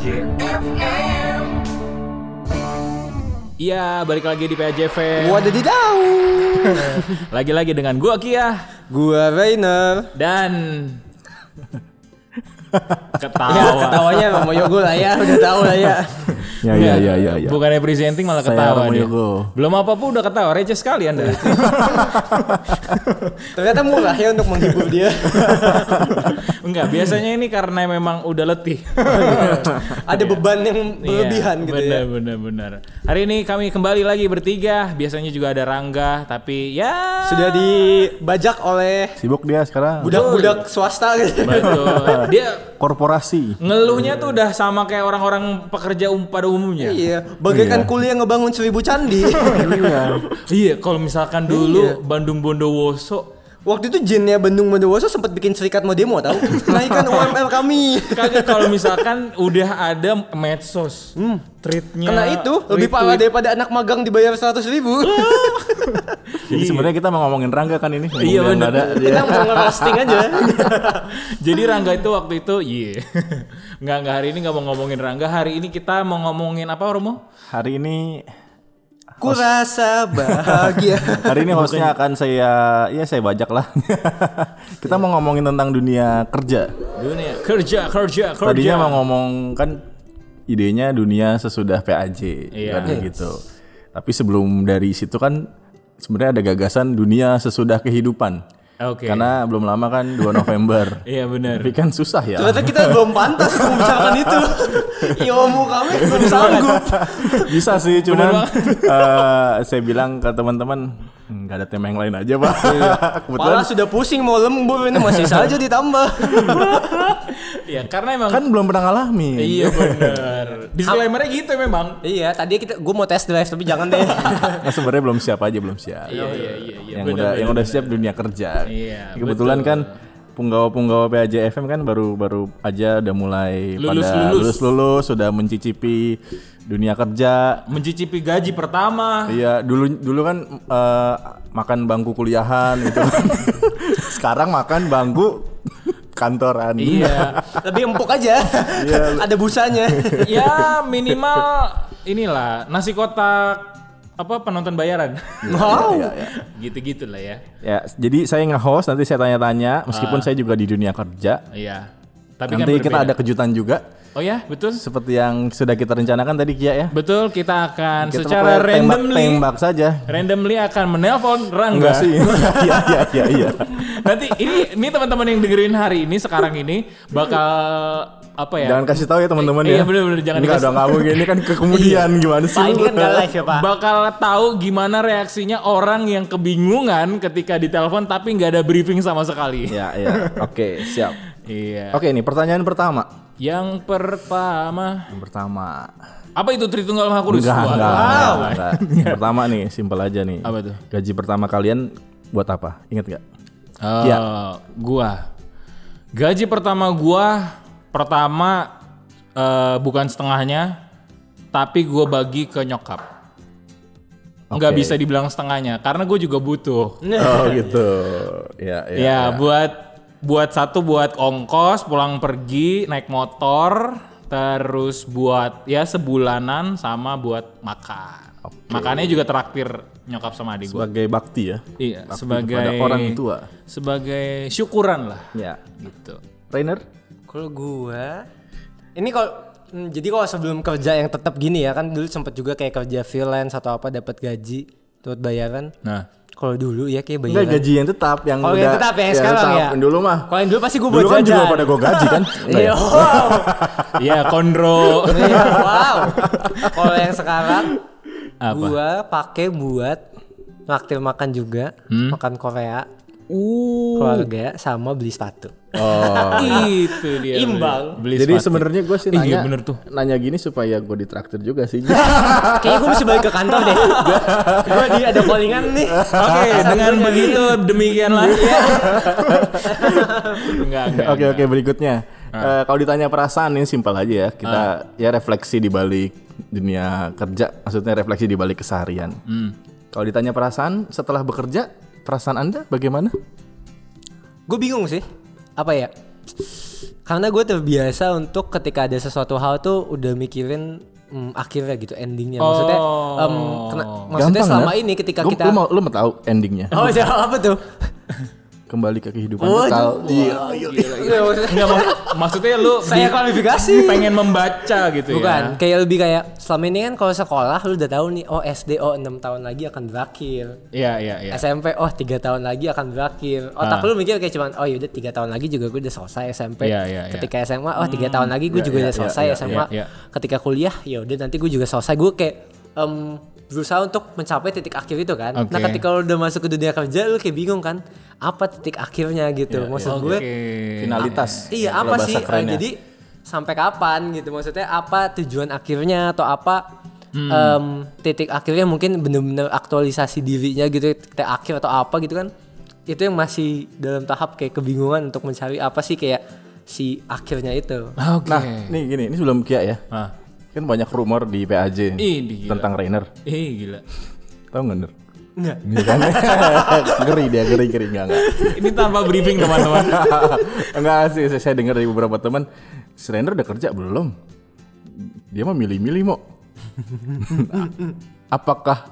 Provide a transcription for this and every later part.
PAJFM. Iya, balik lagi di PAJV. Wadadidaw. Lagi-lagi dengan gua Kia Gua Rainer. dan Ya, ketawa. ketawanya Romo Yogo lah ya, udah tahu lah ya. Ya ya ya ya ya. Bukannya presenting malah Saya ketawa Romo dia. Yogo. Belum apa-apa udah ketawa, receh sekali Anda. Ternyata murah ya untuk menghibur dia. Enggak, biasanya ini karena memang udah letih. Ada beban yang berlebihan gitu bener, ya. Bener, bener, Hari ini kami kembali lagi bertiga. Biasanya juga ada Rangga, tapi ya Sudah dibajak oleh Sibuk dia sekarang. budak-budak swasta gitu. Betul. Dia Korporasi. ngeluhnya tuh udah sama kayak orang-orang pekerja um, pada umumnya. Iya, bagaikan Iya. kuliah ngebangun seribu candi. Iya. Iya, kalau misalkan dulu Bandung Bondowoso Waktu itu jinnya Bandung Bondowoso sempat bikin serikat mau demo tahu? Naikkan UMR kami. kagak kalau misalkan udah ada medsos, treatnya Kena itu lebih parah daripada anak magang dibayar 100 ribu. Jadi sebenarnya kita mau ngomongin Rangga kan ini. Iya, bener. ada. Kita mau nge-roasting aja. Jadi Rangga itu waktu itu, iya, nggak nggak hari ini nggak mau ngomongin Rangga. Hari ini kita mau ngomongin apa, Romo? Hari ini Kurasa bahagia. hari ini hostnya akan saya ya saya bajak lah. kita mau ngomongin tentang dunia kerja. Dunia kerja, kerja, kerja. Tadinya mau ngomong kan idenya dunia sesudah PAJ Iya. kan gitu. Tapi sebelum dari situ kan sebenarnya ada gagasan dunia sesudah kehidupan. Oke. Karena belum lama kan 2 November. Iya benar. Tapi kan susah ya. Ternyata kita belum pantas untuk membicarakan itu. Ilmu kami belum sanggup. Bisa sih, cuman eh, saya bilang ke teman-teman nggak ada tema yang lain aja, Pak. Kebetulan Pala sudah pusing mau lembur ini masih saja ditambah. Iya, karena emang kan belum pernah ngalamin. iya benar. Disclaimernya gitu memang. iya, tadi kita gue mau tes drive tapi jangan deh. Nah, sebenarnya belum siap aja, belum siap. Iya, iya, iya, iya. yang udah yang udah siap dunia kerja. Iya, Kebetulan kan punggawa-punggawa PAJ FM kan baru baru aja udah mulai Lulus, pada lulus. lulus lulus sudah mencicipi dunia kerja. Mencicipi gaji pertama. Iya, dulu dulu kan eh, makan bangku kuliahan gitu. Sekarang makan bangku kantoran. Iya. Lebih empuk aja. Ada busanya. ya minimal inilah nasi kotak apa penonton bayaran. Wow. Iya, iya. Gitu-gitu lah ya. Ya, jadi saya nge-host nanti saya tanya-tanya meskipun saya juga di dunia kerja. Iya. Tapi nanti kan kita ada kejutan juga Oh ya, betul. seperti yang sudah kita rencanakan tadi Kia ya. Betul, kita akan Kita secara pokoknya randomly tembak saja. randomly akan menelpon Rangga. Enggak sih. Iya iya iya iya. Nanti ini ini teman-teman yang dengerin hari ini sekarang ini bakal apa ya? Jangan kasih tahu ya teman-teman Iya, ya. bener-bener, jangan Enggak dikasih- dong kamu ini kan ke kemudian gimana sih? Pak ini kan gak live ya pak. bakal tahu gimana reaksinya orang yang kebingungan ketika ditelepon tapi nggak ada briefing sama sekali. Ya ya. Oke, siap. Iya. Oke, nih pertanyaan pertama. Yang pertama, Yang pertama. apa itu Tritunggal Maha Kudus? Enggak, enggak, wow. enggak, enggak. Pertama nih, simpel aja nih. Apa tuh? Gaji pertama kalian buat apa? Ingat nggak? Eh, Iya. gua gaji pertama gua pertama eh, bukan setengahnya tapi gua bagi ke nyokap nggak Oke. bisa dibilang setengahnya karena gue juga butuh Oh gitu. Ya, ya. ya buat buat satu buat ongkos pulang pergi naik motor terus buat ya sebulanan sama buat makan makannya juga traktir nyokap sama adik gue Sebagai bakti ya. iya Bakti sebagai orang tua. sebagai syukuran lah Ya. gitu Rainer? Kalau gua ini kalau hmm, jadi kalau sebelum kerja yang tetap gini ya kan dulu sempet juga kayak kerja freelance atau apa dapat gaji buat bayaran. nah Kalau dulu ya kayak Enggak bayaran. gaji yang tetap yang Oh, udah yang tetap ya, yang sekarang tetap. ya? Yang Dulu mah. Kalau yang dulu pasti gua buat Dulu kan juga pada gue gaji kan? Enggak Iya, ya? wow. Iya, kondro. Iya, wow. Kalau yang sekarang Apa? gua pakai buat traktir makan juga, Hmm? makan Korea, Uh, keluarga sama beli sepatu. Oh. itu dia. Imbang. Beli Jadi sebenarnya gue sih Iya, nanya, bener tuh. nanya gini supaya gue ditraktir juga sih. Kayaknya gue mesti balik ke kantor deh. gue di ada callingan nih. Oke, dengan begitu demikianlah. ya. enggak, enggak. Oke oke berikutnya. Eh, kalau ditanya perasaan ini simpel aja ya. Kita ya refleksi di balik dunia kerja, maksudnya refleksi di balik keseharian. Kalau ditanya perasaan setelah bekerja, perasaan Anda bagaimana? Gue bingung sih. Apa ya? Karena gue terbiasa untuk ketika ada sesuatu hal tuh udah mikirin mm, akhirnya gitu endingnya. Maksudnya, em, kena- maksudnya Gampang, selama Nat. ini ketika Lu- kita lu mau lu mau tahu endingnya Oh, iya, apa tuh? kembali ke kehidupan Oh, total iya Iya, maksudnya- Enggak mak- maksudnya lu Saya kualifikasi. pengen membaca gitu Bukan, ya. kayak lebih kayak selama ini kan kalau sekolah lu udah tahu nih, oh SD oh 6 tahun lagi akan berakhir. Iya, iya, iya. SMP oh tiga tahun lagi akan berakhir. Otak lu mikir kayak cuman oh yaudah tiga tahun lagi juga gue udah selesai SMP. Iya, iya, iya. Ketika SMA oh tiga tahun lagi gue iya, juga iya, udah selesai SMA. Ketika kuliah ya udah nanti gue juga selesai. Gue kayak em, berusaha untuk mencapai titik akhir itu kan. Nah Oke. ketika lu udah masuk ke dunia kerja lu kayak bingung kan apa titik akhirnya gitu. Maksud gue Oke. finalitas Iya apa sih? Eh, kerennya. jadi sampai kapan gitu? Maksudnya apa tujuan akhirnya atau apa Hmm. em, titik akhirnya mungkin bener-bener aktualisasi dirinya gitu titik akhir atau apa gitu kan? Itu yang masih dalam tahap kayak kebingungan untuk mencari apa sih kayak si akhirnya itu. Oke. nah nih gini ini sebelum Kia ya Ah. Kan banyak rumor di PAJ Ih, tentang Rainer Eh, gila. tahu nggak Ner? Enggak. Iya kan? ngeri dia, ngeri, ngeri enggak, enggak. Ini tanpa briefing, teman-teman. enggak sih, saya, dengar dari beberapa teman, si Rainer udah kerja belum? Dia mah milih-milih mau. Apakah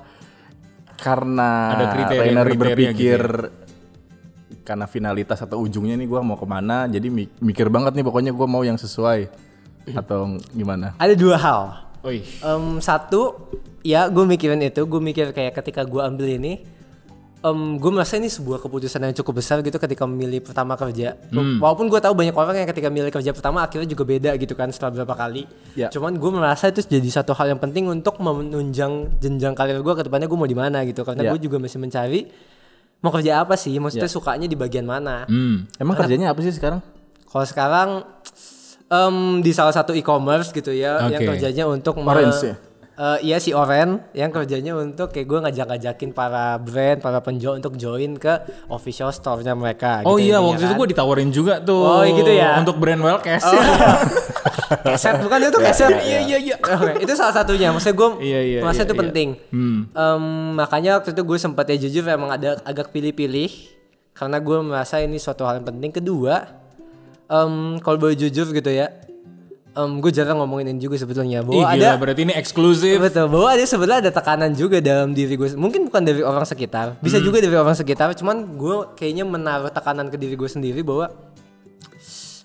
karena Ada kriteria- Rainer kriteria berpikir gitu karena finalitas atau ujungnya nih gua mau ke mana, jadi mi- mikir banget nih pokoknya gua mau yang sesuai atau gimana? Ada dua hal. Oi. Em, satu, ya gue mikirin itu, gue mikir kayak ketika gue ambil ini, em gue merasa ini sebuah keputusan yang cukup besar gitu ketika memilih pertama kerja. Walaupun gue tahu banyak orang yang ketika milih kerja pertama akhirnya juga beda gitu kan setelah berapa kali. Ya. Cuman gue merasa itu jadi satu hal yang penting untuk menunjang jenjang karir gue ke depannya gue mau di mana gitu. Karena Ya. gue juga masih mencari mau kerja apa sih, maksudnya sukanya di bagian mana. Hmm. Emang kerjanya apa sih sekarang? Kalau sekarang em, di salah satu e-commerce gitu ya, yang Oke. kerjanya untuk Orange ya? Eh, iya si Oren yang kerjanya untuk kayak gue ngajak-ngajakin para brand, para penjual untuk join ke official store-nya mereka. Oh gitu iya, waktu itu kan. gue ditawarin juga tuh. Oh, gitu ya? Untuk brand Wellcast. Oh, iya. keset bukan itu keset? Iya, iya, iya. Oke, itu salah satunya. Maksudnya gue Iya, iya, merasa iya, itu iya. penting. Hmm. Em, makanya waktu itu gue sempat ya jujur emang ada agak pilih-pilih karena gue merasa ini suatu hal yang penting. Kedua, em, kalau boleh jujur gitu ya, em, gue jarang ngomongin ini juga sebetulnya Ih, bahwa gila, ada berarti ini eksklusif. betul bahwa ada sebenarnya ada tekanan juga dalam diri gue. Mungkin bukan dari orang sekitar, bisa juga dari orang sekitar. Cuman gue kayaknya menaruh tekanan ke diri gue sendiri bahwa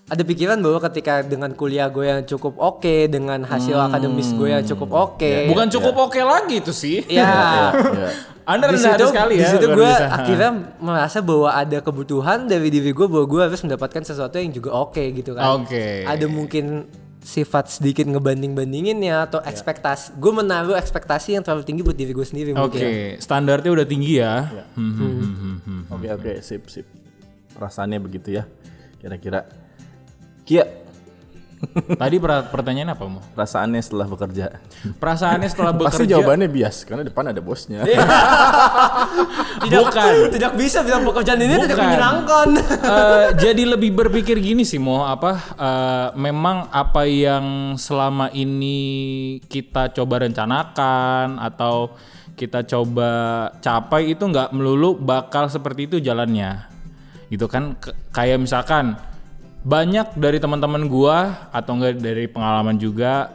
ada pikiran bahwa ketika dengan kuliah gue yang cukup oke, dengan hasil akademis gue yang cukup oke, Bukan cukup oke lagi itu sih. ya. Ya. Anda di rendah hati sekali di ya. situ luar gue akhirnya merasa bahwa ada kebutuhan dari diri gue bahwa gue harus mendapatkan sesuatu yang juga oke gitu kan. Oke. Ada mungkin sifat sedikit ngebanding-bandinginnya atau ekspektasi. Gue menaruh ekspektasi yang terlalu tinggi buat diri gue sendiri Oke, mungkin. standarnya udah tinggi ya. Hmm, hmm, hmm, hmm. Oke oke sip sip. Perasaannya begitu ya. Kira-kira. Kia, Tadi per- pertanyaan apa mau? perasaannya setelah bekerja. Perasaannya setelah Pasti bekerja. jawabannya bias karena depan ada bosnya. Tidak, Bukan. tidak bisa bilang pekerjaan ini tidak Bukan. menyenangkan. Eh, jadi lebih berpikir gini sih mau apa eh, memang apa yang selama ini kita coba rencanakan atau kita coba capai itu nggak melulu bakal seperti itu jalannya gitu kan K- kayak misalkan banyak dari teman-teman gua atau enggak dari pengalaman juga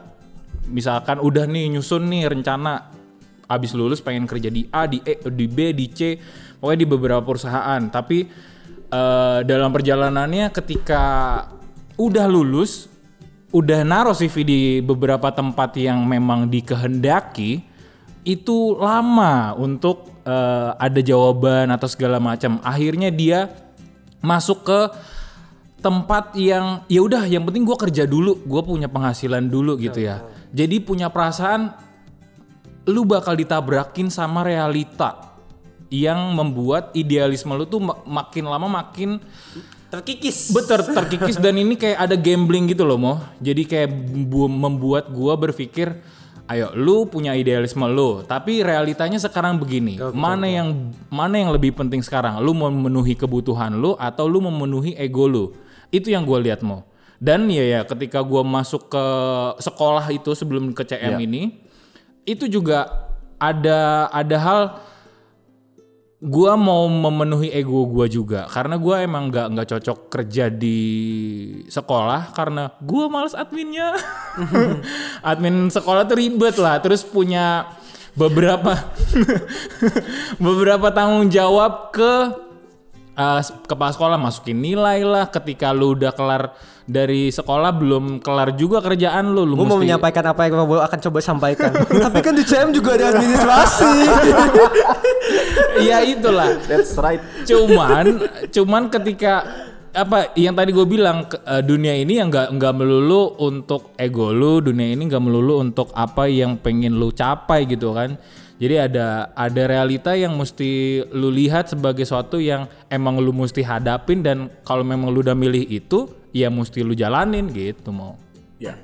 misalkan udah nih nyusun nih rencana abis lulus pengen kerja di A, di E, di B, di C, pokoknya di beberapa perusahaan. Tapi eh, dalam perjalanannya ketika udah lulus, udah naruh CV di beberapa tempat yang memang dikehendaki, itu lama untuk eh, ada jawaban atau segala macam. Akhirnya dia masuk ke tempat yang ya udah yang penting gue kerja dulu gue punya penghasilan dulu gitu ya. jadi punya perasaan lu bakal ditabrakin sama realita yang membuat idealisme lu tuh mak- makin lama makin Terkikis. beter terkikis dan ini kayak ada gambling gitu loh mo. Jadi kayak bu- membuat gua berpikir ayo lu punya idealisme lu. Tapi realitanya sekarang begini mana yang mana yang lebih penting sekarang? Lu memenuhi kebutuhan lu atau lu memenuhi ego lu itu yang gue lihat mo. Dan ya ya ketika gua masuk ke sekolah itu sebelum ke CM ini itu juga ada ada hal gua mau memenuhi ego gua juga. Karena gua emang nggak nggak cocok kerja di sekolah karena gua males adminnya. Admin sekolah tuh ribet lah. Terus punya beberapa beberapa tanggung jawab ke uh, kepala sekolah masukin nilai lah ketika lu udah kelar dari sekolah belum kelar juga kerjaan lu lu Gue mau mesti menyampaikan apa yang gue akan coba sampaikan. Tapi kan di CM juga ada administrasi. Iya itulah That's right. cuman cuman ketika apa yang tadi gue bilang ke- eh, dunia ini yang nggak nggak melulu untuk ego lu dunia ini nggak melulu untuk apa yang pengen lu capai gitu kan jadi ada ada realita yang mesti lu lihat sebagai sesuatu yang emang lu mesti hadapin dan kalau memang lu udah milih itu ya mesti lu jalanin gitu mau Ya.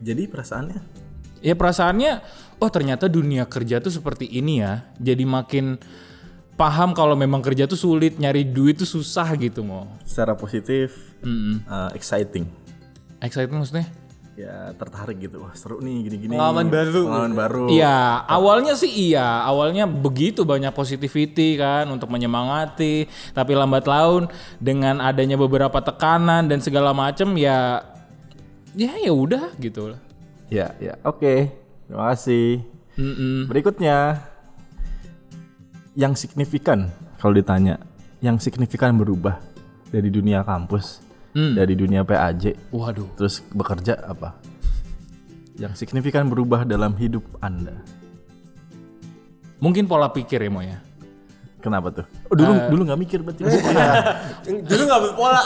Jadi perasaannya? Ya perasaannya oh ternyata dunia kerja tuh seperti ini ya. Jadi makin paham kalau memang kerja tuh sulit nyari duit tuh susah gitu mau secara positif, uh, exciting. exciting maksudnya Ya tertarik gitu. Wah seru nih gini-gini. Pengalaman baru. Pengalaman baru. Iya, awalnya sih iya, awalnya begitu banyak positivity kan untuk menyemangati, tapi lambat laun dengan adanya beberapa tekanan dan segala macam ya ya ya udah gitu lah. Ya, ya. Oke. Terima kasih. Mm-mm. Berikutnya yang signifikan kalau ditanya, yang signifikan berubah dari dunia kampus, Hmm. dari dunia PAJ, Waduh. terus bekerja apa? Yang signifikan berubah dalam hidup Anda. Mungkin pola pikir ya Mo ya. Kenapa tuh? Oh, dulu dulu nggak mikir berarti. Dulu gak berpola.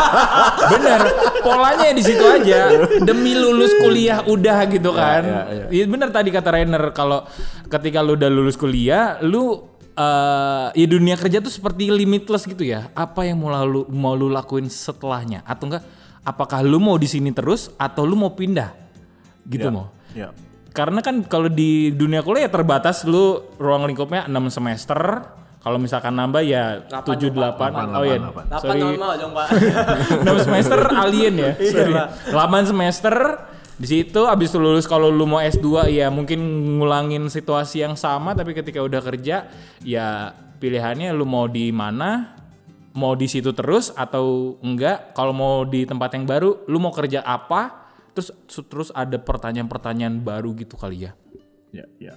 Bener, polanya di situ aja. Demi lulus kuliah udah gitu kan. ya, ya. Iya bener tadi kata Rainer kalau ketika lu udah lulus kuliah, lu eh ya dunia kerja tuh seperti limitless gitu ya. Apa yang mau lu mau lu lakuin setelahnya atau enggak? Apakah lu mau di sini terus atau lu mau pindah? Gitu mau. ya. Karena kan kalau di dunia kuliah ya terbatas lu ruang lingkupnya 6 semester. Kalau misalkan nambah ya 7 8. Oh ya. delapan, Delapan normal dong pak. 6 semester alien ya. Sorry. 8 semester di situ abis itu lulus kalau lu mau S2 ya mungkin ngulangin situasi yang sama tapi ketika udah kerja ya pilihannya lu mau di mana mau di situ terus atau enggak kalau mau di tempat yang baru lu mau kerja apa terus terus ada pertanyaan-pertanyaan baru gitu kali ya Ya, ya.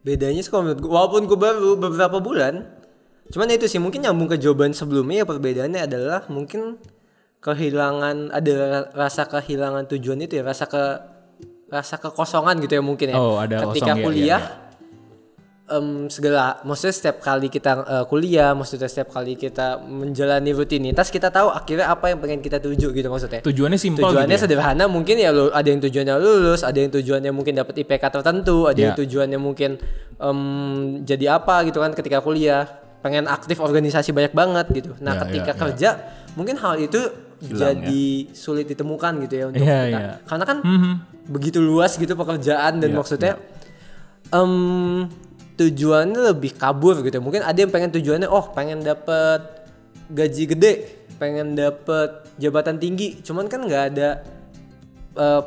Bedanya sih kalau menurut gue, walaupun gue baru beberapa bulan, cuman itu sih mungkin nyambung ke jawaban sebelumnya ya perbedaannya adalah mungkin kehilangan ada rasa kehilangan tujuan itu ya rasa ke rasa kekosongan gitu ya mungkin ya. Oh, ada Ketika kosong, ya, kuliah ya, em, segala maksudnya setiap kali kita eh, kuliah maksudnya setiap kali kita menjalani rutinitas kita tahu akhirnya apa yang pengen kita tuju gitu maksudnya tujuannya simpel tujuannya gitu ya? sederhana mungkin ya lu ada yang tujuannya lulus ada yang tujuannya mungkin dapat IPK tertentu ada yang Ya. tujuannya mungkin em, jadi apa gitu kan ketika kuliah pengen aktif organisasi banyak banget gitu nah Ya, ketika ya, ya. kerja mungkin hal itu jadi sulit ditemukan gitu ya untuk Iya, kita. iya. karena kan Mhm. begitu luas gitu pekerjaan dan Iya, maksudnya em, tujuannya lebih kabur gitu. Mungkin ada yang pengen tujuannya oh pengen dapet gaji gede pengen dapet jabatan tinggi. Cuman kan nggak ada eh,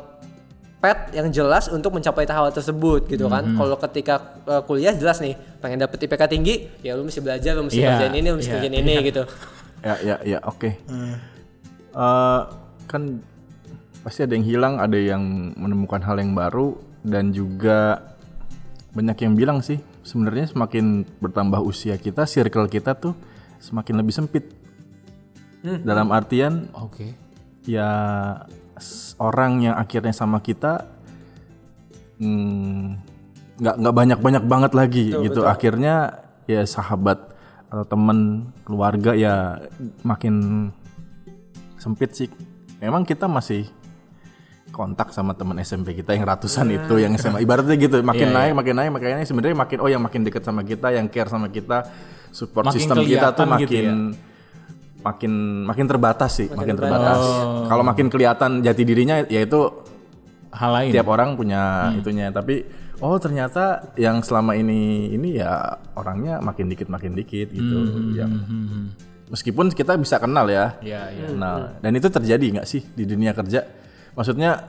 pet yang jelas untuk mencapai hal tersebut gitu kan. Hmm. kalau ketika eh, kuliah jelas nih pengen dapet IPK tinggi ya lu mesti belajar lu mesti Iya, kerjain ini lu mesti iya, kerjain ini gitu. Ya, ya, ya, oke. Eh, kan pasti ada yang hilang, ada yang menemukan hal yang baru, dan juga banyak yang bilang sih, sebenarnya semakin bertambah usia kita, circle kita tuh semakin lebih sempit. Dalam artian oke. ya s- orang yang akhirnya sama kita mm, nggak nggak banyak banyak banget lagi gitu. akhirnya ya sahabat atau teman keluarga ya makin sempit sih. Memang kita masih kontak sama teman SMP kita yang ratusan itu yang SMA ibaratnya gitu makin Iya, naik makin naik makin naik. Sebenarnya makin oh yang makin dekat sama kita yang care sama kita support Makin sistem kita tuh gitu makin makin makin terbatas sih makin, terbatas. Oh. kalau makin kelihatan jati dirinya yaitu hal lain. tiap orang punya Hmm. itunya. Tapi oh ternyata yang selama ini ini ya orangnya makin dikit makin dikit gitu. Yang meskipun kita bisa kenal ya. Ya ya kenal dan itu terjadi nggak sih di dunia kerja? Maksudnya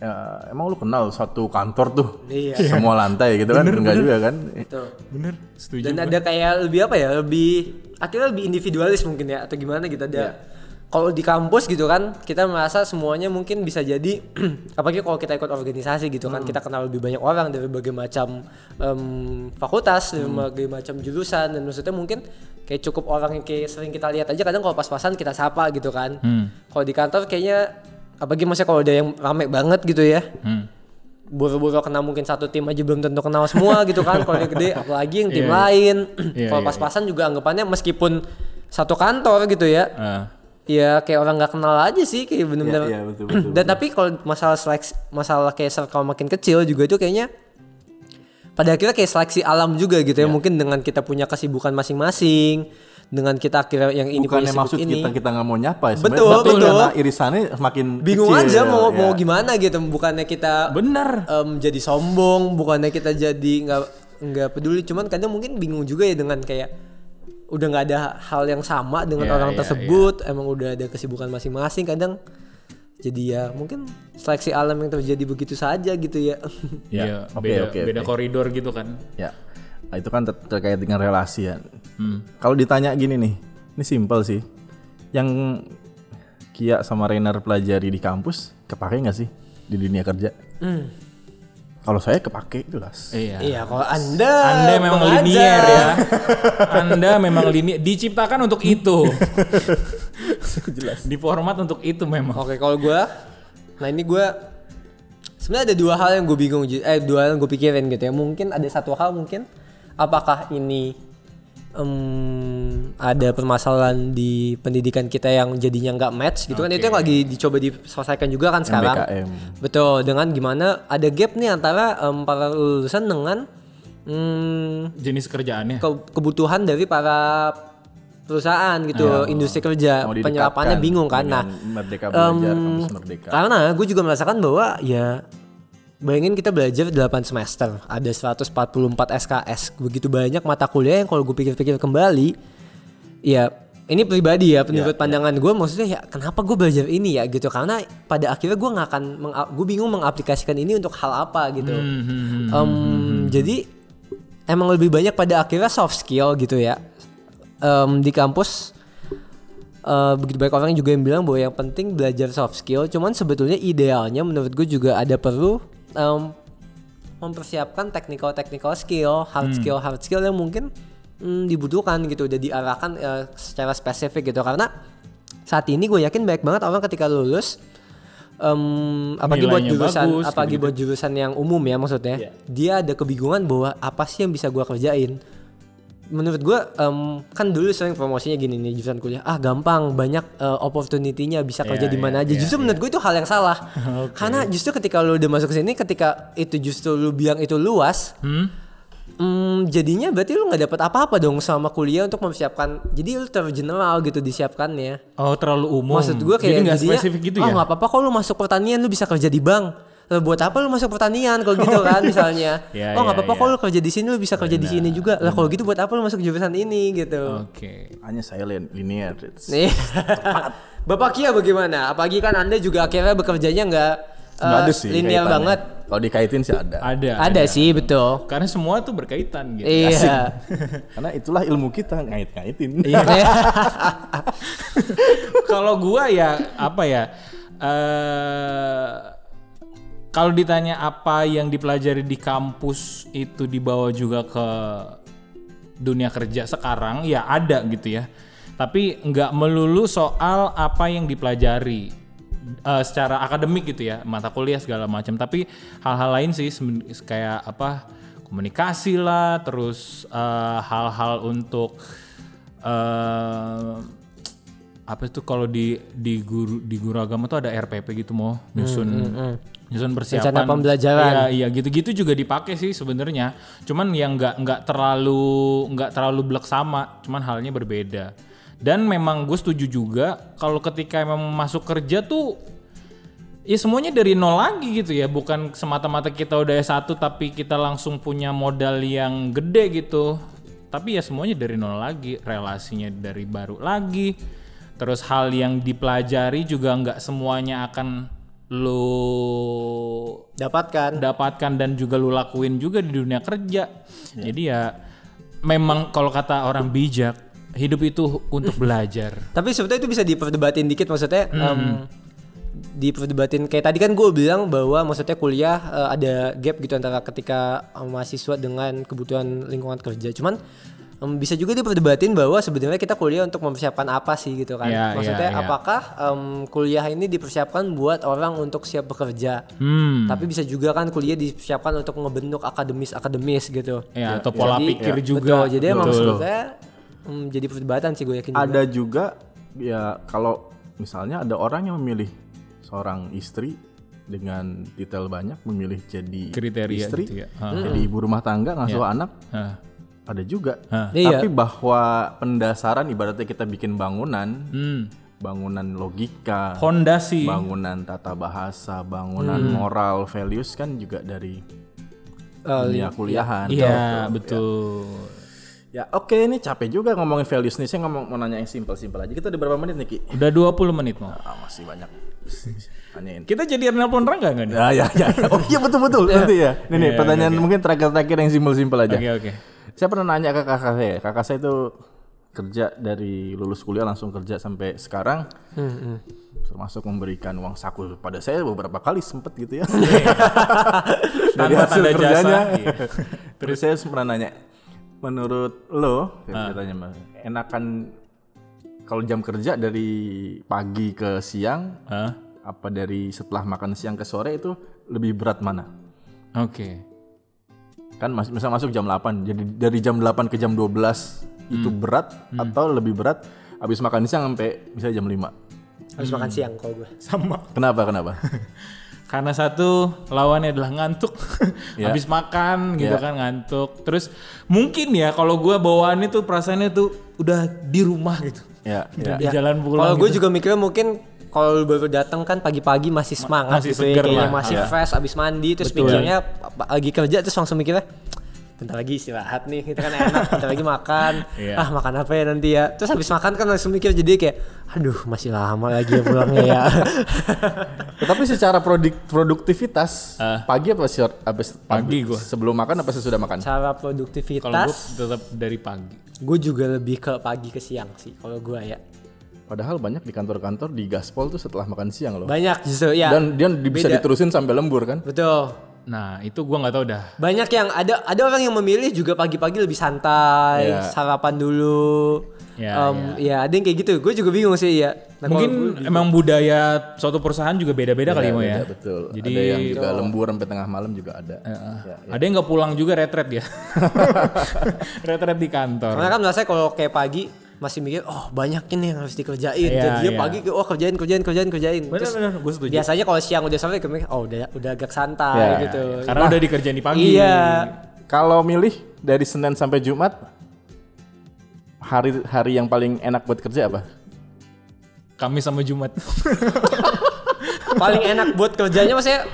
ya, emang lu kenal satu kantor tuh? Iya. semua lantai gitu kan? Enggak juga kan? Tuh. Bener, setuju. Dan ada kayak lebih apa ya? Lebih akhirnya lebih individualis mungkin ya? Atau gimana gitu? Ada. Kalau di kampus gitu kan kita merasa semuanya mungkin bisa jadi apalagi kalau kita ikut organisasi gitu kan kita kenal lebih banyak orang dari berbagai macam em, fakultas dari berbagai macam jurusan dan maksudnya mungkin kayak cukup orang yang kayak sering kita lihat aja kadang kalau pas-pasan kita sapa gitu kan. Kalau di kantor kayaknya apalagi maksudnya kalau ada yang rame banget gitu ya Hmm. buru-buru kenal mungkin satu tim aja belum tentu kenal semua gitu kan kalau yang gede apalagi yang tim Iya, iya. lain Iya, kalau iya, pas-pasan juga anggapannya meskipun satu kantor gitu ya Ah. ya kayak orang nggak kenal aja sih kayak bener-bener Iya, iya, betul, betul, dan tapi kalau masalah seleksi masalah kayak circle makin kecil juga itu kayaknya pada akhirnya kayak seleksi alam juga gitu ya Iya. mungkin dengan kita punya kesibukan masing-masing dengan kita akhirnya yang ini bukannya maksud ini kita kita nggak mau nyapa ya Betul, sebenarnya, tapi betul. karena irisannya semakin bingung kecil, aja mau ya. mau gimana gitu bukannya kita Bener. em, jadi sombong bukannya kita jadi nggak nggak peduli cuman kadang mungkin bingung juga ya dengan kayak udah nggak ada hal yang sama dengan Iya, orang iya, tersebut emang udah ada kesibukan masing-masing kadang jadi ya mungkin seleksi alam yang terjadi begitu saja gitu ya Iya, Oke, beda oke, beda oke. koridor gitu kan. Ya, nah, itu kan ter- terkait dengan relasi ya. Hmm. Kalau ditanya gini nih, ini simpel sih. Yang Kia sama Rainer pelajari di kampus, kepake nggak sih di dunia kerja? Kalau saya kepake jelas. Iya. iya kalau anda Anda memang pengajar. linier ya. Anda memang linier diciptakan untuk itu. Jelas. Di format untuk itu memang. Oke, kalau gua nah ini gua sebenarnya ada dua hal yang gue bingung eh dua hal yang gue pikirin gitu ya. Mungkin ada satu hal mungkin apakah ini em, ada permasalahan di pendidikan kita yang jadinya nggak match gitu kan itu yang lagi dicoba diselesaikan juga kan sekarang. MBKM. Betul, dengan gimana ada gap nih antara em, para lulusan dengan mm, Jenis kerjaannya. ke- kebutuhan dari para perusahaan gitu, industri kerja, Mau penyerapannya bingung kan. Nah, Merdeka belajar, kampus merdeka. karena gue juga merasakan bahwa ya bayangin kita belajar 8 semester, ada 144 SKS, begitu banyak mata kuliah yang kalau gue pikir-pikir kembali, ya ini pribadi ya menurut pandangan gue maksudnya ya kenapa gue belajar ini ya gitu. Karena pada akhirnya gue nggak akan gue bingung mengaplikasikan ini untuk hal apa gitu. Em, jadi emang lebih banyak pada akhirnya soft skill gitu ya. Em, di kampus eh, begitu banyak orang juga yang bilang bahwa yang penting belajar soft skill cuman sebetulnya idealnya menurut gue juga ada perlu em, mempersiapkan technical technical skill hard skill hard skill yang mungkin mm, dibutuhkan gitu udah diarahkan eh, secara spesifik gitu. Karena saat ini gue yakin banyak banget orang ketika lulus em, apalagi buat jurusan bagus, apalagi gitu-gitu. buat jurusan yang umum ya maksudnya dia ada kebingungan bahwa apa sih yang bisa gue kerjain menurut gue em, kan dulu sering promosinya gini nih jurusan kuliah ah gampang banyak eh, opportunity-nya bisa kerja Iya, di mana iya, aja iya, justru menurut gue itu hal yang salah karena justru ketika lu udah masuk ke sini ketika itu justru lu bilang itu luas Hmm? Hmm, jadinya berarti lu nggak dapat apa-apa dong sama kuliah untuk mempersiapkan. Jadi lu terlalu general gitu disiapkannya. Oh, terlalu umum. Maksud gue kayak Jadi nggak jadinya, spesifik gitu oh ya? nggak apa-apa kalau lu masuk pertanian lu bisa kerja di bank. Lah buat apa lu masuk pertanian kalau gitu kan misalnya? Ya, oh nggak ya, apa-apa ya. kalau lu kerja di sini lu bisa kerja di sini juga. Lah kalau gitu buat apa lu masuk jurusan ini gitu. Oke. Hanya saya lin- linear. Nih. Bapak Kia bagaimana? Apalagi kan Anda juga akhirnya bekerjanya nggak Nggak eh, ada sih linear kaitannya. banget. Kalau dikaitin sih ada. Ada. Ada sih betul. Karena semua tuh berkaitan gitu. Iya. Karena itulah ilmu kita ngait-ngaitin. Iya. kalau gua ya apa ya? eh kalau ditanya apa yang dipelajari di kampus itu dibawa juga ke dunia kerja sekarang ya ada gitu ya. Tapi nggak melulu soal apa yang dipelajari eh, secara akademik gitu ya, mata kuliah segala macam. Tapi hal-hal lain sih kayak apa komunikasi lah, terus eh, hal-hal untuk eh apa itu kalau di di guru di guru agama tuh ada RPP gitu mau nyusun nyusun persiapan Rencana pembelajaran. Iya, iya gitu-gitu juga dipakai sih sebenarnya. Cuman yang nggak nggak terlalu nggak terlalu blek sama, cuman halnya berbeda. Dan memang gue setuju juga kalau ketika emang masuk kerja tuh ya semuanya dari nol lagi gitu ya, bukan semata-mata kita udah S1 tapi kita langsung punya modal yang gede gitu. Tapi ya semuanya dari nol lagi, relasinya dari baru lagi. Terus hal yang dipelajari juga nggak semuanya akan lu Dapatkan. dapatkan dan juga lu lakuin juga di dunia kerja. Jadi ya memang kalau kata orang bijak, hidup itu untuk belajar. Tapi sebetulnya itu bisa diperdebatin dikit maksudnya em, diperdebatin kayak tadi kan gue bilang bahwa maksudnya kuliah eh, ada gap gitu antara ketika mahasiswa dengan kebutuhan lingkungan kerja. Cuman em, bisa juga diperdebatin bahwa sebenarnya kita kuliah untuk mempersiapkan apa sih gitu kan. Iya, maksudnya iya, iya. apakah em, kuliah ini dipersiapkan buat orang untuk siap bekerja. Hmm. Tapi bisa juga kan kuliah disiapkan untuk ngebentuk akademis-akademis gitu. Ya, atau pola Jadi- pikir ya, juga. Betul. Jadi emang Betul. sebenarnya em, jadi perdebatan sih gue yakin juga. Ada juga ya kalau misalnya ada orang yang memilih seorang istri dengan detail banyak memilih jadi Kriteria istri, gitu ya. Ha. jadi ibu rumah tangga ngasuh anak, Hah. Ada juga. Hah. Iya. Tapi bahwa pendasaran ibaratnya kita bikin bangunan, Hmm. bangunan logika, Fondasi. bangunan tata bahasa, bangunan moral, values kan juga dari Eh, dunia kuliahan. Iya, betul. Ya oke ini capek juga ngomongin values nih. Saya ngomong mau nanya yang simpel-simpel aja. Kita udah berapa menit nih Ki? Udah 20 menit mau. Ah, masih banyak. Tanyain. Kita jadi nelpon Rangga nggak nih? Ya, ya, ya. Oh iya betul betul nanti ya. Nih nih pertanyaan mungkin terakhir-terakhir yang simpel-simpel aja. Oke, oke. Saya pernah nanya ke kakak saya. Kakak saya itu kerja dari lulus kuliah langsung kerja sampai sekarang. Termasuk memberikan uang saku pada saya beberapa kali sempet gitu ya. dari Tanpa hasil tanda jasa. kerjanya. Iya. Terus saya pernah nanya, menurut lo, saya tanya Mas, enakan kalau jam kerja dari pagi ke siang, Hah? apa dari setelah makan siang ke sore itu lebih berat mana? Oke. Kan masih bisa masuk jam 8. Jadi dari jam 8 ke jam 12 itu berat atau lebih berat habis makan siang sampai bisa jam 5. Harus makan siang kalau gue. Sama. Kenapa? Kenapa? Karena satu lawannya adalah ngantuk, habis makan gitu Ya. kan ngantuk. Terus mungkin ya kalau gua bawaannya tuh perasaannya tuh udah di rumah gitu, ya, udah ya. di jalan pulang. Kalau gue gitu. juga mikirnya mungkin kalau baru datang kan pagi-pagi masih semangat masih gitu ya, seger kayaknya lah, masih ya. fresh abis mandi terus Betul. mikirnya lagi kerja terus langsung mikirnya bentar lagi istirahat nih kita kan enak bentar lagi makan Iya. ah makan apa ya nanti ya terus habis makan kan langsung mikir jadi kayak aduh masih lama lagi ya pulangnya ya Tetapi secara prodik- produktivitas Ah. pagi apa sih habis Pagi gua. sebelum makan apa sesudah makan? cara kalau gue produktivitas tetap dari pagi. gue juga lebih ke pagi ke siang sih kalau gue ya Padahal banyak di kantor-kantor di gaspol tuh setelah makan siang loh. banyak justru ya Dan dia di- bisa beda. diterusin sampai lembur kan? betul Nah itu gua nggak tahu dah. Banyak yang ada ada orang yang memilih juga pagi-pagi lebih santai, Iya. sarapan dulu. Ya, Em, ya ada yang kayak gitu. Gue juga bingung sih ya. Nah, Mungkin emang budaya suatu perusahaan juga beda-beda kali ya mau ya. Betul. Jadi ada yang juga lembur sampai tengah malam juga ada. Ya, ya. ada yang nggak pulang juga retret ya. retret di kantor. Karena kan rasanya kalau kayak pagi masih mikir, oh banyak ini yang harus dikerjain. Iya, Jadi dia iya. pagi, oh kerjain, kerjain, kerjain, kerjain. Terus Benar-benar, gue setuju. biasanya kalau siang udah sampai mikir, oh udah udah agak santai Ya, gitu. Karena udah dikerjain di pagi. Iya. Kalau milih dari Senin sampai Jumat hari hari yang paling enak buat kerja apa? Kamis sama Jumat. Paling enak buat kerjanya maksudnya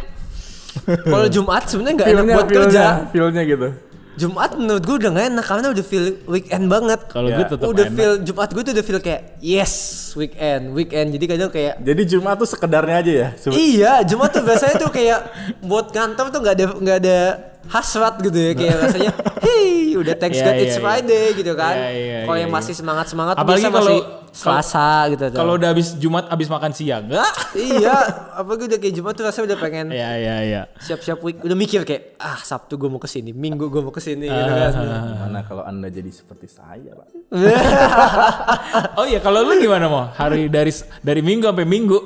kalau Jumat sebenarnya nggak enak buat kerja. feelnya gitu. Jumat menurut gue udah gak enak karena udah feel weekend banget. Kalau Ya. gue tetap udah enak. feel Jumat gue tuh udah feel kayak yes weekend weekend jadi kadang kayak Jadi Jumat tuh sekedarnya aja ya. Sebe- iya Jumat tuh biasanya tuh kayak buat kantor tuh nggak ada nggak ada hasrat gitu ya kayak rasanya hey udah thanks Iya, God iya, it's iya. Friday gitu kan Iya, iya, kalau iya, yang iya. masih semangat semangat Apalagi kalau- masih Selasa gitu tuh. Kalau udah habis Jumat habis makan siang, enggak? iya apalagi udah kayak Jumat tuh rasanya udah pengen Iya iya iya. siap-siap week udah mikir kayak ah Sabtu gue mau ke sini Minggu gue mau ke sini gitu Ah. kan Gimana kalau Anda jadi seperti saya, Pak? Oh iya, kalau lu gimana mau? Hari dari dari Minggu sampai Minggu.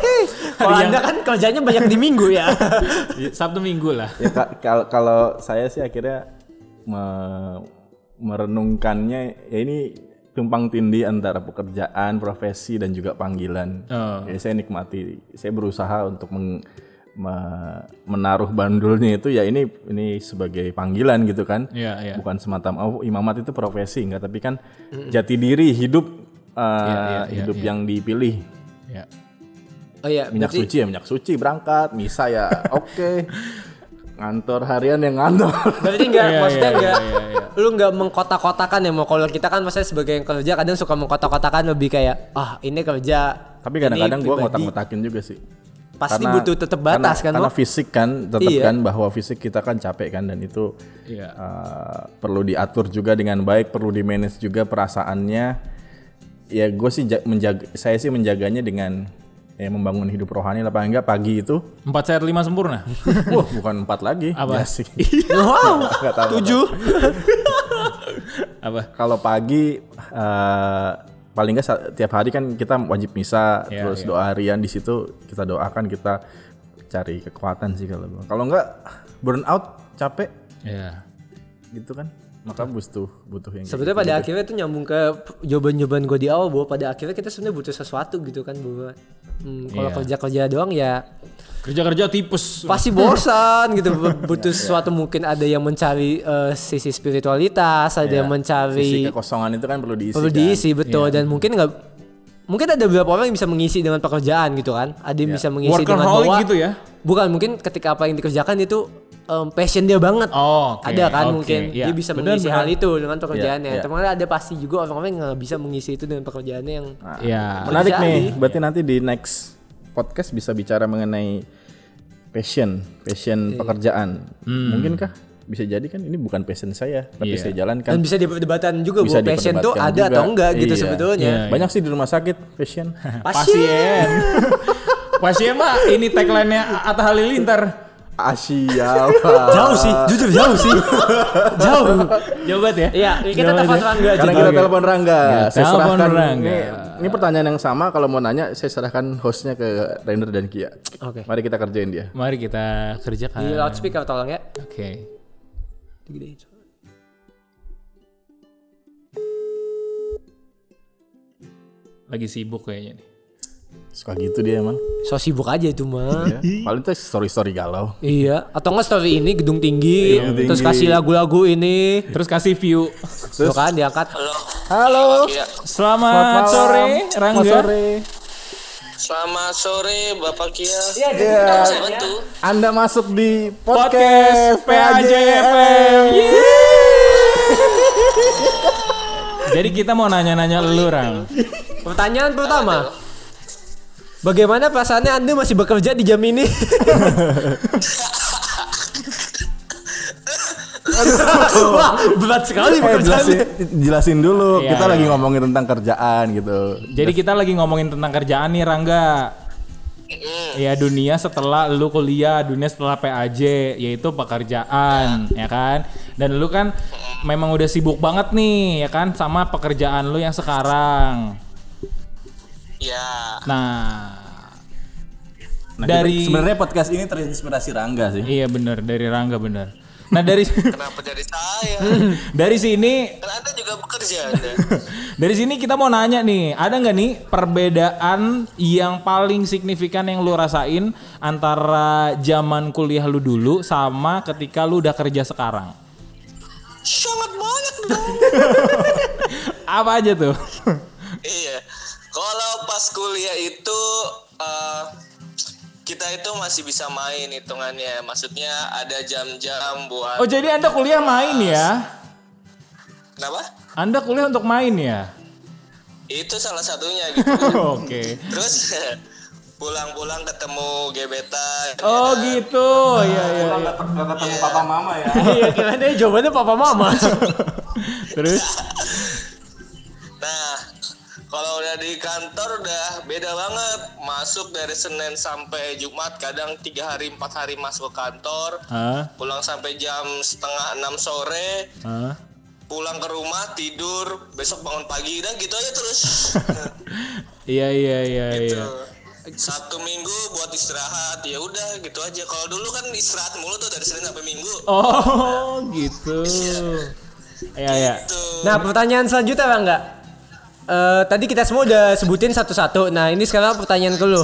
kalau yang- anda kan kerjanya banyak di Minggu ya Sabtu Minggu lah. ya ka- kal- kalau saya sih akhirnya me- merenungkannya ya ini tumpang tindih antara pekerjaan, profesi dan juga panggilan. Oh. Jadi saya nikmati, saya berusaha untuk meng- me- menaruh bandulnya itu ya ini ini sebagai panggilan gitu kan. Iya iya. Bukan semata oh imamat itu profesi enggak tapi kan jati diri hidup uh, Iya, iya, hidup iya. yang dipilih. Iya. oh iya Minyak berarti- suci ya minyak suci berangkat, misa ya oke. Ngantor harian yang ngantor. Berarti enggak Iya, maksudnya iya, enggak iya, iya. lu enggak mengkotak-kotakan ya mau kalau kita kan maksudnya sebagai yang kerja kadang suka mengkotak-kotakan lebih kayak ah ini kerja Tapi kadang-kadang pribadi." ngotak-ngotakin juga sih. pasti butuh tetap batas kan, karena, karena Bob? fisik kan tetap Iya. kan bahwa fisik kita kan capek kan dan itu Iya. uh, perlu diatur juga dengan baik perlu di manage juga perasaannya ya gue sih ja- menjaga saya sih menjaganya dengan ya membangun hidup rohani lah paling enggak pagi itu Empat sehat lima sempurna. wah bukan empat lagi Apa? Ya sih. Wow, Nggak tahu. tujuh. Apa? kalau pagi eh, paling nggak sa- tiap hari kan kita wajib misa Iya, terus iya. doa harian di situ kita doakan kita cari kekuatan sih kalau kalau nggak burn out capek Ya. gitu kan maka butuh butuh yang Sebetulnya gitu. pada akhirnya itu nyambung ke jawaban-jawaban gue di awal bahwa pada akhirnya kita sebenarnya butuh sesuatu gitu kan bahwa hmm, kalau Iya. kerja-kerja doang ya Kerja-kerja tipes. pasti bosan gitu Bu- butuh sesuatu mungkin ada yang mencari eh, sisi spiritualitas ada yang Sisi mencari kekosongan itu kan perlu diisi perlu kan. diisi betul dan mungkin nggak mungkin ada beberapa orang yang bisa mengisi dengan pekerjaan gitu kan ada yang bisa mengisi dengan Workaholic bahwa gitu ya? bukan mungkin ketika apa yang dikerjakan itu em, passion dia banget Oh, oke, ada kan oke, mungkin iya. dia bisa mengisi benar. hal itu dengan pekerjaannya iya. teman ada pasti juga orang-orang yang nggak bisa mengisi itu dengan pekerjaannya yang Ya. menarik Bisa nih berarti nanti di next podcast bisa bicara mengenai passion Iya. passion pekerjaan mungkinkah bisa jadi kan ini bukan passion saya tapi Iya. saya jalankan dan bisa diperdebatkan juga Bisa bahwa passion tuh ada juga. atau enggak gitu Iya. sebetulnya Iya. banyak sih di rumah sakit passion Pasien. Pasien mah ini tagline-nya Atta Halilintar. Asia jauh sih jujur jauh sih jauh Jawab ya. iya kita telepon ya. Rangga Karena kita telepon Rangga, Ya, saya telepon serahkan Rangga. Ini, ini pertanyaan yang sama kalau mau nanya saya serahkan hostnya ke Rainer dan Kia. Oke. Mari kita kerjain dia. Mari kita kerjakan. di loudspeaker tolong ya Oke. Digedein. Lagi sibuk kayaknya nih. Suka gitu dia emang. so sibuk aja itu mah Ya. Paling tuh story-story galau. Iya, atau enggak story ini gedung tinggi, Gedung terus tinggi. kasih lagu-lagu ini, Terus kasih view. tuh kan diangkat. Halo. Selamat, sore, Rangga. Selamat sore. Selamat sore Bapak Kia. Iya, bantu. Anda masuk di Podcast podcast, PAJ FM. Jadi kita mau nanya-nanya lu, Rang. Pertanyaan pertama. Bagaimana perasaannya Anda masih bekerja di jam ini? Wah, berat sekali Eh, jelasin, jelasin dulu. Iya, kita iya. lagi ngomongin tentang kerjaan gitu. Jadi kita lagi ngomongin tentang kerjaan nih, Rangga. Ya dunia setelah lu kuliah, dunia setelah PAJ, yaitu pekerjaan, ya kan? Dan lu kan memang udah sibuk banget nih, ya kan, sama pekerjaan lu yang sekarang. Ya, Nah, Nah, Dari- sebenarnya podcast ini terinspirasi Rangga sih. iya bener dari Rangga bener. Nah dari kenapa jadi saya? dari sini kan Anda juga bekerja. Anda. Dari sini kita mau nanya nih, ada nggak nih perbedaan yang paling signifikan yang lu rasain antara zaman kuliah lu dulu sama ketika lu udah kerja sekarang? Sangat banyak dong. Apa aja tuh? iya. Kalau pas kuliah itu eh, kita itu masih bisa main hitungannya. Maksudnya ada jam-jam buat Oh jadi anda kuliah main ya? Kenapa? Anda kuliah untuk main ya? Itu salah satunya gitu. Oke. Terus pulang-pulang ketemu gebetan. Oh gitu, iya iya. iya. ketemu papa mama ya. Iya, kira deh jawabannya papa mama. Terus? Nah, kalau udah di kantor udah beda banget. Masuk dari Senin sampai Jumat, kadang tiga hari empat hari masuk ke kantor. Hah? Pulang sampai jam setengah enam sore. Hah? Pulang ke rumah tidur, besok bangun pagi dan gitu aja terus. Iya iya iya gitu. iya. Satu minggu buat istirahat ya udah gitu aja. Kalau dulu kan istirahat mulu tuh dari Senin sampai Minggu. Oh gitu. Iya iya. Gitu. Nah, pertanyaan selanjutnya Bang enggak? Eh, tadi kita semua udah sebutin satu-satu. Nah, ini sekarang pertanyaan ke lu.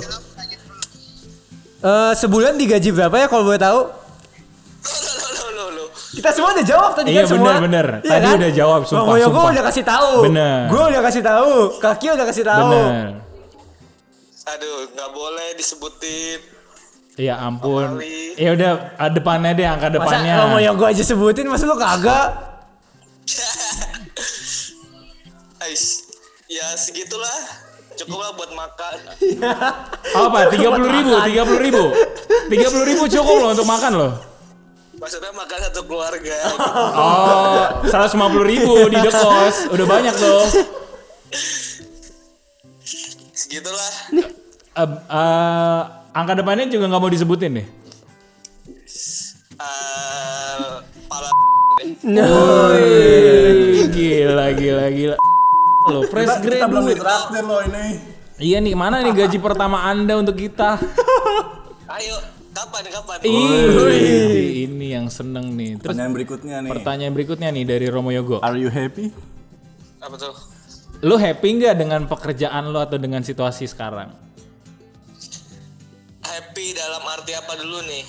Eh, sebulan digaji berapa ya kalau boleh tahu? Kita semua udah jawab tadi Iya, kan semua. bener, bener. Tadi udah jawab, sumpah, Bang Moyo sumpah. gua udah kasih tahu. Bener. Gue udah kasih tahu. Kaki udah kasih tahu. Bener. Aduh, nggak boleh disebutin. Ya ampun. Ya udah ah, depannya deh angka Masa depannya. Bang Moyo gua aja sebutin, masa lu kagak? Ais, ya segitulah. cukup lah buat makan. Apa? Tiga puluh ribu, tiga puluh ribu, tiga puluh ribu cukup loh untuk makan loh. Maksudnya makan satu keluarga. Oh, seratus lima puluh ribu di dekos, udah banyak tuh. Segitulah. Eh, eh, angka depannya juga nggak mau disebutin deh. Eh, pala Wih, gila, gila, gila. Lo fresh Kita belum ditraktir loh ini. Iya nih, mana nih gaji pertama anda untuk kita? Ayo, kapan kapan? Ih, ini yang seneng nih. Terus Pertanyaan berikutnya nih. pertanyaan berikutnya nih dari Romo Yogo. Are you happy? Apa tuh? Lu happy nggak dengan pekerjaan lo atau dengan situasi sekarang? Happy dalam arti apa dulu nih?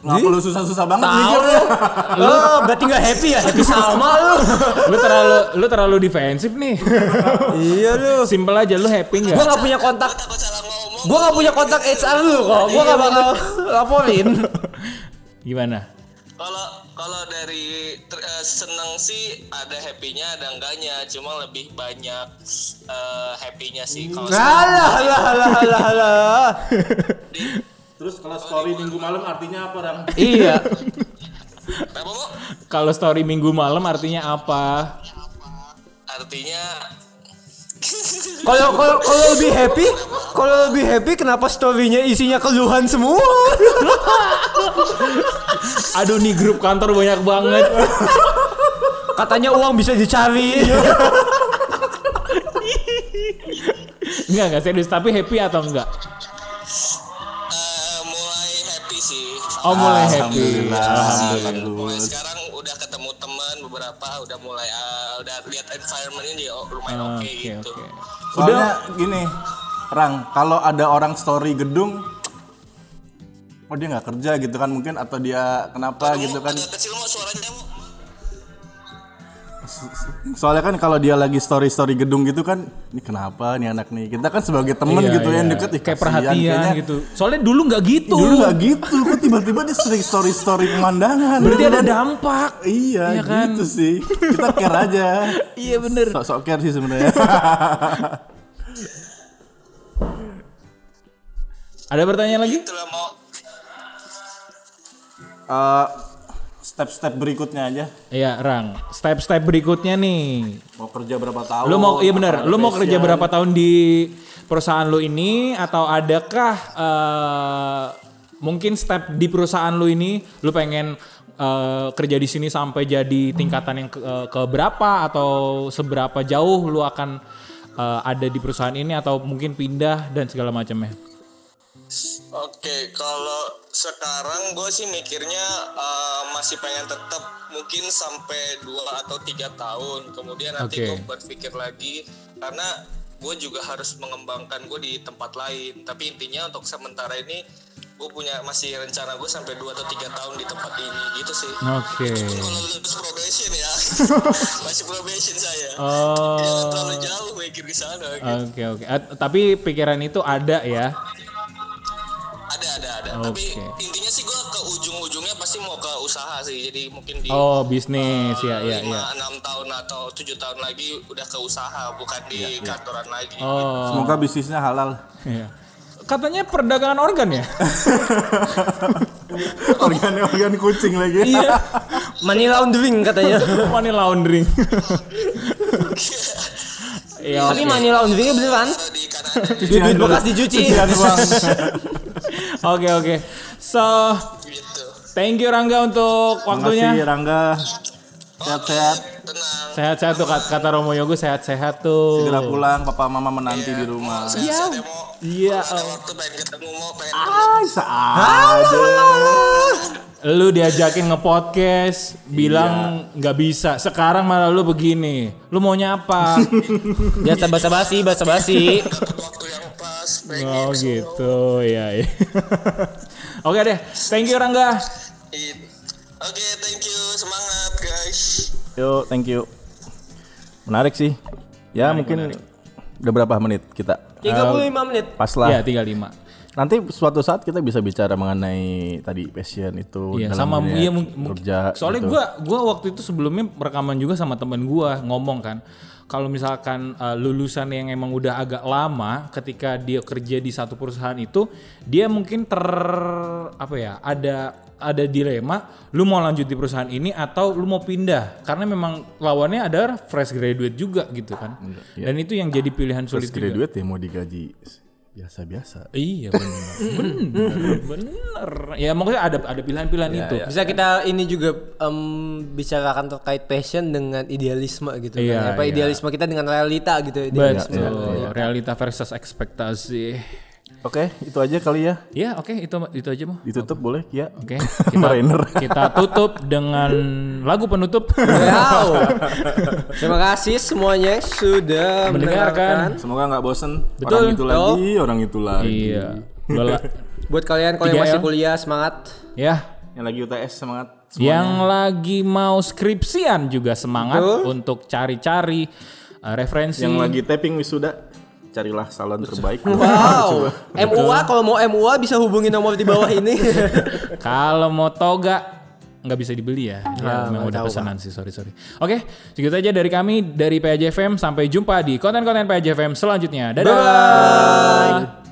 Nggak perlu susah-susah banget Tahu mikirnya. lu. Oh, berarti nggak happy ya? Happy sama lu. Lu terlalu lu terlalu defensif nih. iya lu. Simpel aja lu happy nggak? Gua nggak punya kontak. Gua nggak punya kontak HR lu kok. Gua nggak bakal laporin. Gimana? Kalau kalau dari ter- eh, seneng sih ada happy-nya ada enggaknya, cuma lebih banyak eh, happy-nya sih kalau Alah, alah, alah, alah, alah. Terus kalau story minggu malam artinya apa, Rang? iya. Kalau story minggu malam artinya apa? Artinya Kalau kalau kalau lebih happy, kalau lebih happy kenapa story-nya isinya keluhan semua? Aduh nih grup kantor banyak banget. Katanya uang bisa dicari. Enggak, enggak serius, tapi happy atau enggak? Oh, mulai happy. Alhamdulillah. Mulai sekarang udah ketemu teman beberapa, udah mulai eh, udah lihat environment ini oh, lumayan oke Oke, gitu. oke. Soalnya gini, Rang, kalau ada orang story gedung, oh dia nggak kerja gitu kan mungkin atau dia kenapa gitu kan? Kecil mau suaranya mau. Soalnya kan kalau dia lagi story story gedung gitu kan, ini kenapa nih anak nih? Kita kan sebagai temen Iya, gitu yang iya. deket, ih, kayak kasihan perhatian kayaknya. gitu. Soalnya dulu nggak gitu. Dulu nggak gitu, kok tiba-tiba dia sering story story pemandangan. Berarti ada dampak. Iya, Iya kan? gitu sih. Kita care aja. Iya bener. Sok-sok care sih sebenarnya. Ada pertanyaan lagi? Itulah mau. Eh, step-step berikutnya aja. Iya, Rang. Step-step berikutnya nih. Mau kerja berapa tahun? Lu mau iya bener, apa lu mau kerja berapa tahun di perusahaan lu ini atau adakah eh, mungkin step di perusahaan lu ini lu pengen eh, kerja di sini sampai jadi tingkatan yang ke, eh, ke berapa atau seberapa jauh lu akan eh, ada di perusahaan ini atau mungkin pindah dan segala macamnya. Oke, kalau sekarang gue sih mikirnya eh, masih pengen tetap mungkin sampai dua atau tiga tahun. Kemudian nanti Oke. gue berpikir lagi karena gue juga harus mengembangkan gue di tempat lain. Tapi intinya untuk sementara ini gue punya masih rencana gue sampai dua atau tiga tahun di tempat ini gitu sih. Oke. Itu kalau lulus probation ya, masih probation saya. Oh. Jangan terlalu jauh mikir ke sana. Gitu. Oke oke. Ah, Tapi pikiran itu ada ya. Ada ada ada. Tapi Oke. intinya sih gue ke ujung-ujungnya pasti mau ke usaha sih. Jadi mungkin di Oh bisnis ya ya lima ya. enam tahun atau tujuh tahun lagi udah ke usaha bukan di kantoran lagi. Oh. Semoga bisnisnya halal. Iya. Katanya perdagangan organ ya? organ organ kucing lagi. iya. Money laundering katanya. Money laundering. Iya. Tapi oke. money launderingnya beneran. Duit bekas dicuci. Oke oke. So, gitu. thank you Rangga untuk waktunya. Rangga. Sehat-sehat. Tenang. Sehat-sehat tuh kata, kata Romo Yogo sehat-sehat tuh. Segera pulang, papa mama menanti di rumah. Saya saya mau Iya. waktu pengen ketemu mau pengen Ay, saja. Lu diajakin nge-podcast, bilang nggak bisa. Sekarang malah lu begini. Lu maunya apa? Biasa basa-basi, basa-basi. dapat waktu yang pas oh gitu, ya. ya. Oke deh, thank you Rangga. Oke, thank you. Semangat, guys. Yo, thank you. Menarik sih. Ya mungkin udah berapa menit kita? 35 menit. Pas lah. Ya 35. Nanti suatu saat kita bisa bicara mengenai tadi passion itu Iya dalam sama iya mung- mung- kerja. Soalnya gitu. gua gua waktu itu sebelumnya rekaman juga sama temen gua ngomong kan. kalau misalkan uh, lulusan yang emang udah agak lama ketika dia kerja di satu perusahaan itu dia mungkin ter apa ya ada ada dilema lu mau lanjut di perusahaan ini atau lu mau pindah karena memang lawannya ada fresh graduate juga gitu kan dan itu yang jadi pilihan sulit Fresh juga. graduate ya mau digaji biasa-biasa. Iya benar. benar, benar. Ya maksudnya ada ada pilihan-pilihan itu. Bisa kita ini juga em, bicarakan terkait passion dengan idealisme gitu Iya, kan. Apa iya. idealisme kita dengan realita gitu. Betul. Realita versus ekspektasi. Oke, itu aja kali ya. Ya oke itu itu aja mau. Ditutup boleh ya. Oke kita Rainer. kita tutup dengan lagu penutup. Wow. Terima kasih semuanya yang sudah Mendengarkan. mendengarkan. Semoga nggak bosen. Betul. Orang itu lagi, orang itu lagi. iya. Buat kalian kalau yang masih L. kuliah semangat. Ya. Yang lagi UTS semangat. Yang lagi mau skripsian juga semangat untuk cari-cari uh, referensi. Yang lagi tapping wisuda, carilah salon terbaik. Wow. MUA kalau mau MUA bisa hubungi nomor di bawah ini. Kalau mau toga nggak bisa dibeli ya. Ya, memang udah pesanan sih, sorry sorry. Oke, segitu aja dari kami dari PAJFM. Sampai jumpa di konten-konten PAJFM selanjutnya. Dadah. Bye.